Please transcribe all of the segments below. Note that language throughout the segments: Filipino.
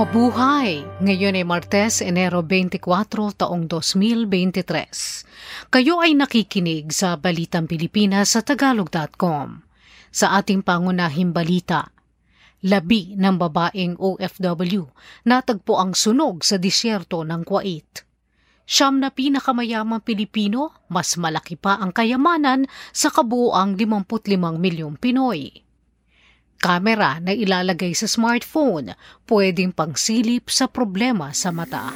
Mabuhay! Ngayon ay Martes, Enero 24, taong 2023. Kayo ay nakikinig sa Balitang Pilipinas sa Tagalog.com. Sa ating pangunahing balita, labi ng babaeng OFW natagpo ang sunog sa disyerto ng Kuwait. Siyam na pinakamayamang Pilipino, mas malaki pa ang kayamanan sa kabuoang 55 milyong Pinoy. Kamera na ilalagay sa smartphone pwedeng pangsilip sa problema sa mata.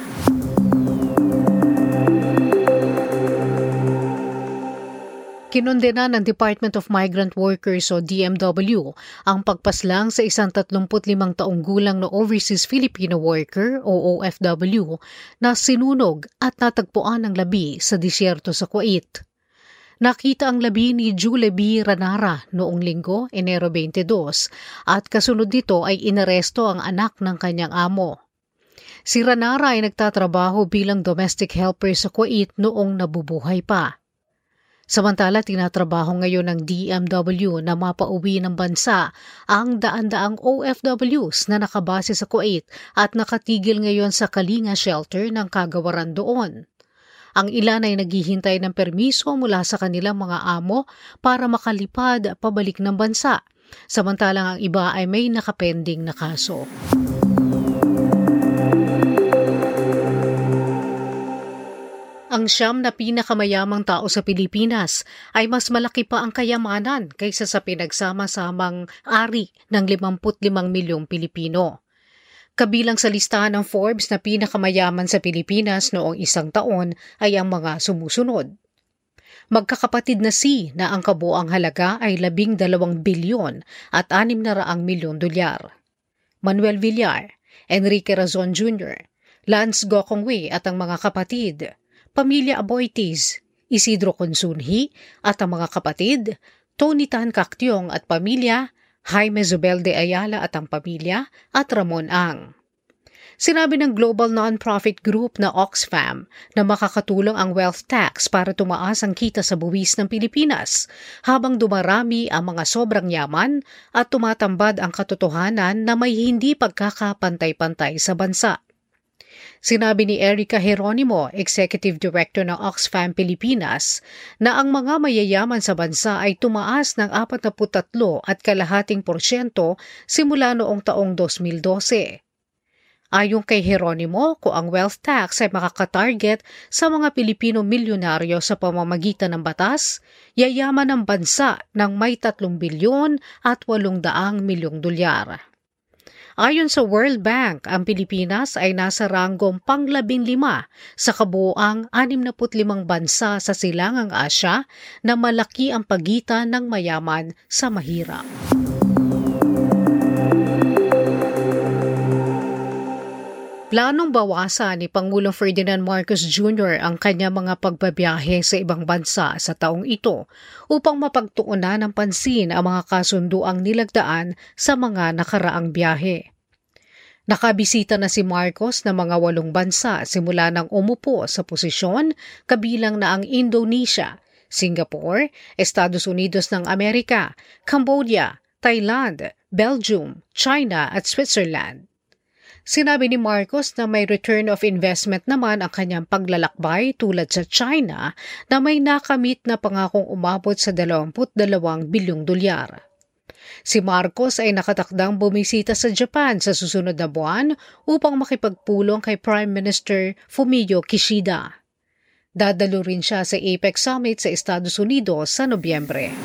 Kinundena ng Department of Migrant Workers o DMW ang pagpaslang sa isang 35 taong gulang na overseas Filipino worker o OFW na sinunog at natagpuan ng labi sa disyerto sa Kuwait. Nakita ang labi ni Julie B. Ranara noong linggo, Enero 22, at kasunod dito ay inaresto ang anak ng kanyang amo. Si Ranara ay nagtatrabaho bilang domestic helper sa Kuwait noong nabubuhay pa. Samantala, tinatrabaho ngayon ng DMW na mapauwi ng bansa ang daan-daang OFWs na nakabase sa Kuwait at nakatigil ngayon sa Kalinga Shelter ng kagawaran doon. Ang ilan ay naghihintay ng permiso mula sa kanilang mga amo para makalipad pabalik ng bansa, samantalang ang iba ay may nakapending na kaso. Ang siyam na pinakamayamang tao sa Pilipinas ay mas malaki pa ang kayamanan kaysa sa pinagsama-samang ari ng 55 milyong Pilipino. Kabilang sa listahan ng Forbes na pinakamayaman sa Pilipinas noong isang taon ay ang mga sumusunod. Magkakapatid na si na ang kabuang halaga ay labing dalawang bilyon at anim na raang milyon dolyar. Manuel Villar, Enrique Razon Jr., Lance Gokongwei at ang mga kapatid, Pamilya Aboitiz, Isidro Consunhi at ang mga kapatid, Tony Tan Cactiong at pamilya, Jaime Zubel de Ayala at ang pamilya, at Ramon Ang. Sinabi ng global non-profit group na Oxfam na makakatulong ang wealth tax para tumaas ang kita sa buwis ng Pilipinas habang dumarami ang mga sobrang yaman at tumatambad ang katotohanan na may hindi pagkakapantay-pantay sa bansa. Sinabi ni Erica Heronimo, Executive Director ng Oxfam Pilipinas, na ang mga mayayaman sa bansa ay tumaas ng 43 at kalahating porsyento simula noong taong 2012. Ayon kay Heronimo, kung ang wealth tax ay makakatarget sa mga Pilipino milyonaryo sa pamamagitan ng batas, yayaman ang bansa ng may 3 bilyon at 800 milyong dolyar. Ayon sa World Bank, ang Pilipinas ay nasa ranggong panglabing lima sa kabuoang 65 bansa sa silangang Asya na malaki ang pagitan ng mayaman sa mahirap. Planong bawasan ni Pangulong Ferdinand Marcos Jr. ang kanya mga pagbabiyahe sa ibang bansa sa taong ito upang mapagtuunan ng pansin ang mga kasunduang nilagdaan sa mga nakaraang biyahe. Nakabisita na si Marcos ng mga walong bansa simula nang umupo sa posisyon kabilang na ang Indonesia, Singapore, Estados Unidos ng Amerika, Cambodia, Thailand, Belgium, China at Switzerland. Sinabi ni Marcos na may return of investment naman ang kanyang paglalakbay tulad sa China na may nakamit na pangakong umabot sa 22 bilyong dolyar. Si Marcos ay nakatakdang bumisita sa Japan sa susunod na buwan upang makipagpulong kay Prime Minister Fumio Kishida. Dadalo rin siya sa APEC Summit sa Estados Unidos sa Nobyembre.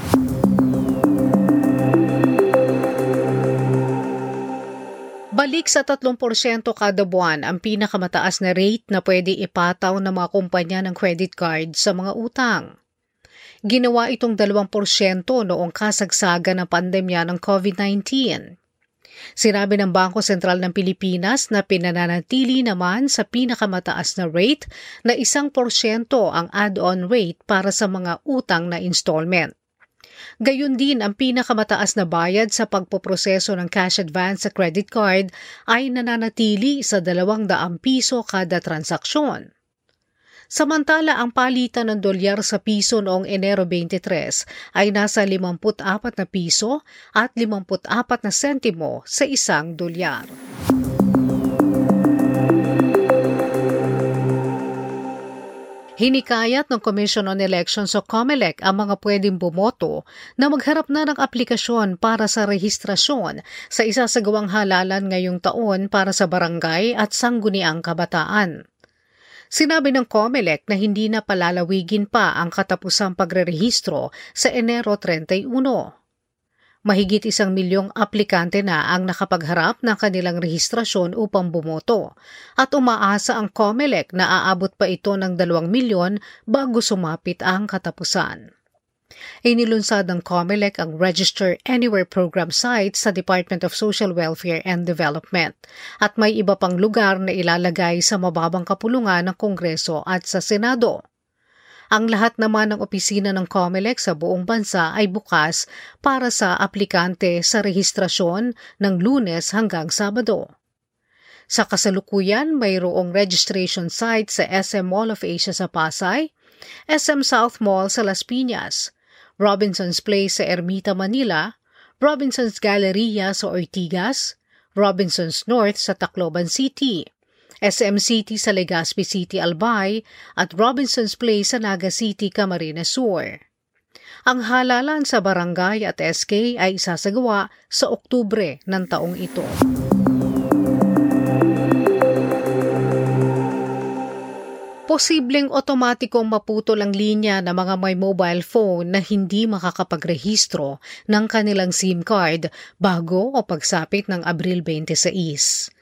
Balik sa 3% kada buwan ang pinakamataas na rate na pwede ipataw ng mga kumpanya ng credit card sa mga utang. Ginawa itong 2% noong kasagsagan ng pandemya ng COVID-19. Sinabi ng Bangko Sentral ng Pilipinas na pinananatili naman sa pinakamataas na rate na 1% ang add-on rate para sa mga utang na installment. Gayun din ang pinakamataas na bayad sa pagpoproseso ng cash advance sa credit card ay nananatili sa 200 piso kada transaksyon. Samantala, ang palitan ng dolyar sa piso noong Enero 23 ay nasa 54 na piso at 54 na sentimo sa isang dolyar. Hinikayat ng Commission on Elections o COMELEC ang mga pwedeng bumoto na magharap na ng aplikasyon para sa rehistrasyon sa isasagawang halalan ngayong taon para sa barangay at sangguniang kabataan. Sinabi ng COMELEC na hindi na palalawigin pa ang katapusang pagrerehistro sa Enero 31. Mahigit isang milyong aplikante na ang nakapagharap ng kanilang rehistrasyon upang bumoto at umaasa ang COMELEC na aabot pa ito ng dalawang milyon bago sumapit ang katapusan. Inilunsad ng COMELEC ang Register Anywhere program site sa Department of Social Welfare and Development at may iba pang lugar na ilalagay sa mababang kapulungan ng Kongreso at sa Senado. Ang lahat naman ng opisina ng COMELEC sa buong bansa ay bukas para sa aplikante sa rehistrasyon ng lunes hanggang Sabado. Sa kasalukuyan, mayroong registration site sa SM Mall of Asia sa Pasay, SM South Mall sa Las Piñas, Robinson's Place sa Ermita, Manila, Robinson's Galleria sa Ortigas, Robinson's North sa Tacloban City, SM City sa Legazpi City, Albay at Robinson's Place sa Naga City, Camarines Sur. Ang halalan sa barangay at SK ay isasagawa sa Oktubre ng taong ito. Posibleng otomatikong maputol ang linya ng mga may mobile phone na hindi makakapagrehistro ng kanilang SIM card bago o pagsapit ng Abril 26.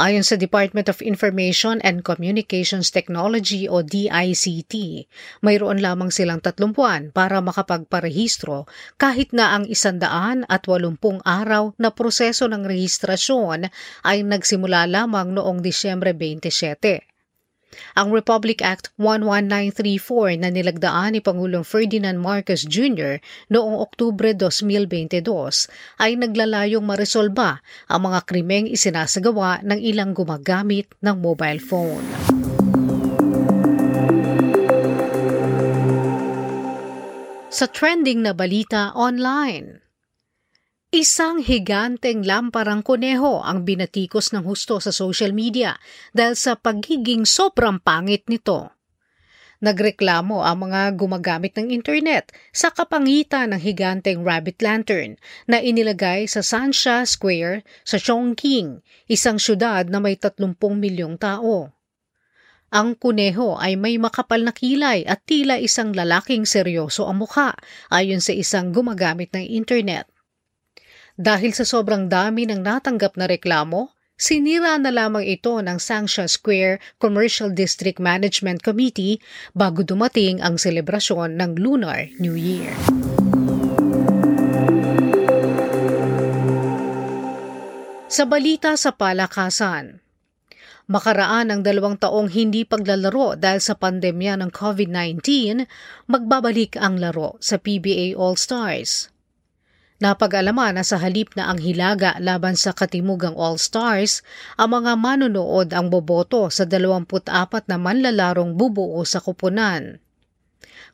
Ayon sa Department of Information and Communications Technology o DICT, mayroon lamang silang 30 buwan para makapagparehistro kahit na ang isandaan at walumpung araw na proseso ng rehistrasyon ay nagsimula lamang noong Disyembre 27. Ang Republic Act 11934 na nilagdaan ni Pangulong Ferdinand Marcos Jr. noong Oktubre 2022 ay naglalayong maresolba ang mga krimeng isinasagawa ng ilang gumagamit ng mobile phone. Sa trending na balita online, Isang higanteng lamparang kuneho ang binatikos ng husto sa social media dahil sa pagiging sobrang pangit nito. Nagreklamo ang mga gumagamit ng internet sa kapangitan ng higanteng rabbit lantern na inilagay sa Sansha Square sa Chongqing, isang syudad na may 30 milyong tao. Ang kuneho ay may makapal na kilay at tila isang lalaking seryoso ang mukha ayon sa isang gumagamit ng internet. Dahil sa sobrang dami ng natanggap na reklamo, sinira na lamang ito ng Sangsha Square Commercial District Management Committee bago dumating ang selebrasyon ng Lunar New Year. Sa balita sa palakasan, Makaraan ang dalawang taong hindi paglalaro dahil sa pandemya ng COVID-19, magbabalik ang laro sa PBA All-Stars. Napag-alaman na sa halip na ang hilaga laban sa Katimugang All-Stars, ang mga manonood ang boboto sa 24 na manlalarong bubuo sa kupunan.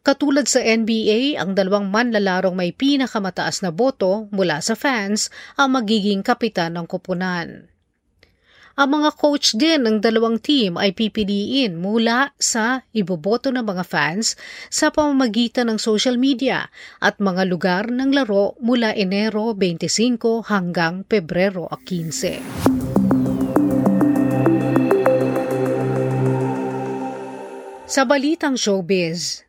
Katulad sa NBA, ang dalawang manlalarong may pinakamataas na boto mula sa fans ang magiging kapitan ng kupunan. Ang mga coach din ng dalawang team ay pipiliin mula sa iboboto ng mga fans sa pamamagitan ng social media at mga lugar ng laro mula Enero 25 hanggang Pebrero 15. Sa balitang showbiz,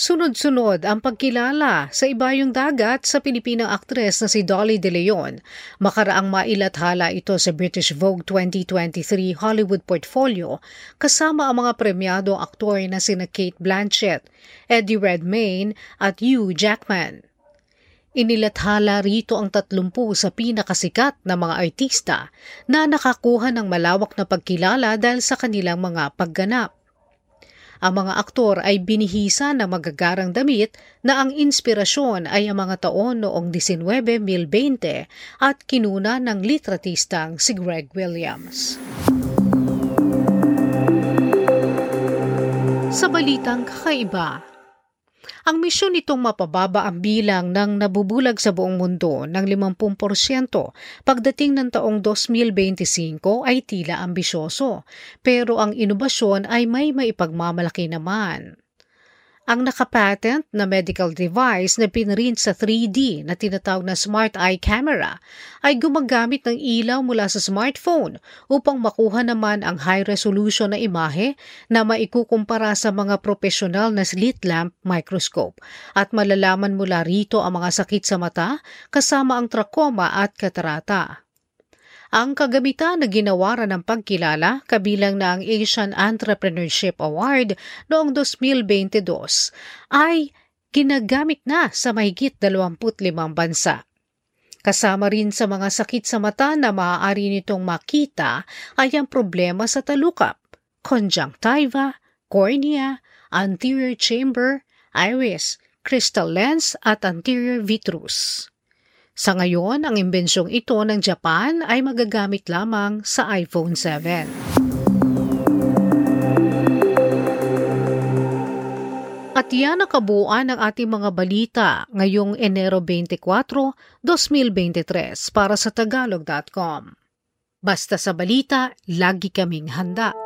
Sunod-sunod ang pagkilala sa ibayong dagat sa Pilipinang aktres na si Dolly De Leon. Makaraang mailathala ito sa British Vogue 2023 Hollywood Portfolio kasama ang mga premyadong aktor na sina Kate Blanchett, Eddie Redmayne at Hugh Jackman. Inilathala rito ang tatlumpu sa pinakasikat na mga artista na nakakuha ng malawak na pagkilala dahil sa kanilang mga pagganap. Ang mga aktor ay binihisa na magagarang damit na ang inspirasyon ay ang mga taon noong 1920 at kinuna ng litratistang si Greg Williams. Sa balitang kakaiba, Ang misyon nitong mapababa ang bilang ng nabubulag sa buong mundo ng 50% pagdating ng taong 2025 ay tila ambisyoso, pero ang inobasyon ay may maipagmamalaki naman. Ang nakapatent na medical device na pinrint sa 3D na tinatawag na Smart Eye Camera ay gumagamit ng ilaw mula sa smartphone upang makuha naman ang high resolution na imahe na maikukumpara sa mga profesional na slit lamp microscope at malalaman mula rito ang mga sakit sa mata kasama ang trachoma at katarata. Ang kagamitan na ginawaran ng pagkilala kabilang na ang Asian Entrepreneurship Award noong 2022 ay ginagamit na sa mahigit 25 bansa. Kasama rin sa mga sakit sa mata na maaari nitong makita ay ang problema sa talukap, conjunctiva, cornea, anterior chamber, iris, crystal lens at anterior vitreous. Sa ngayon, ang imbensyong ito ng Japan ay magagamit lamang sa iPhone 7. At yan ang ating mga balita ngayong Enero 24, 2023 para sa Tagalog.com. Basta sa balita, lagi kaming handa.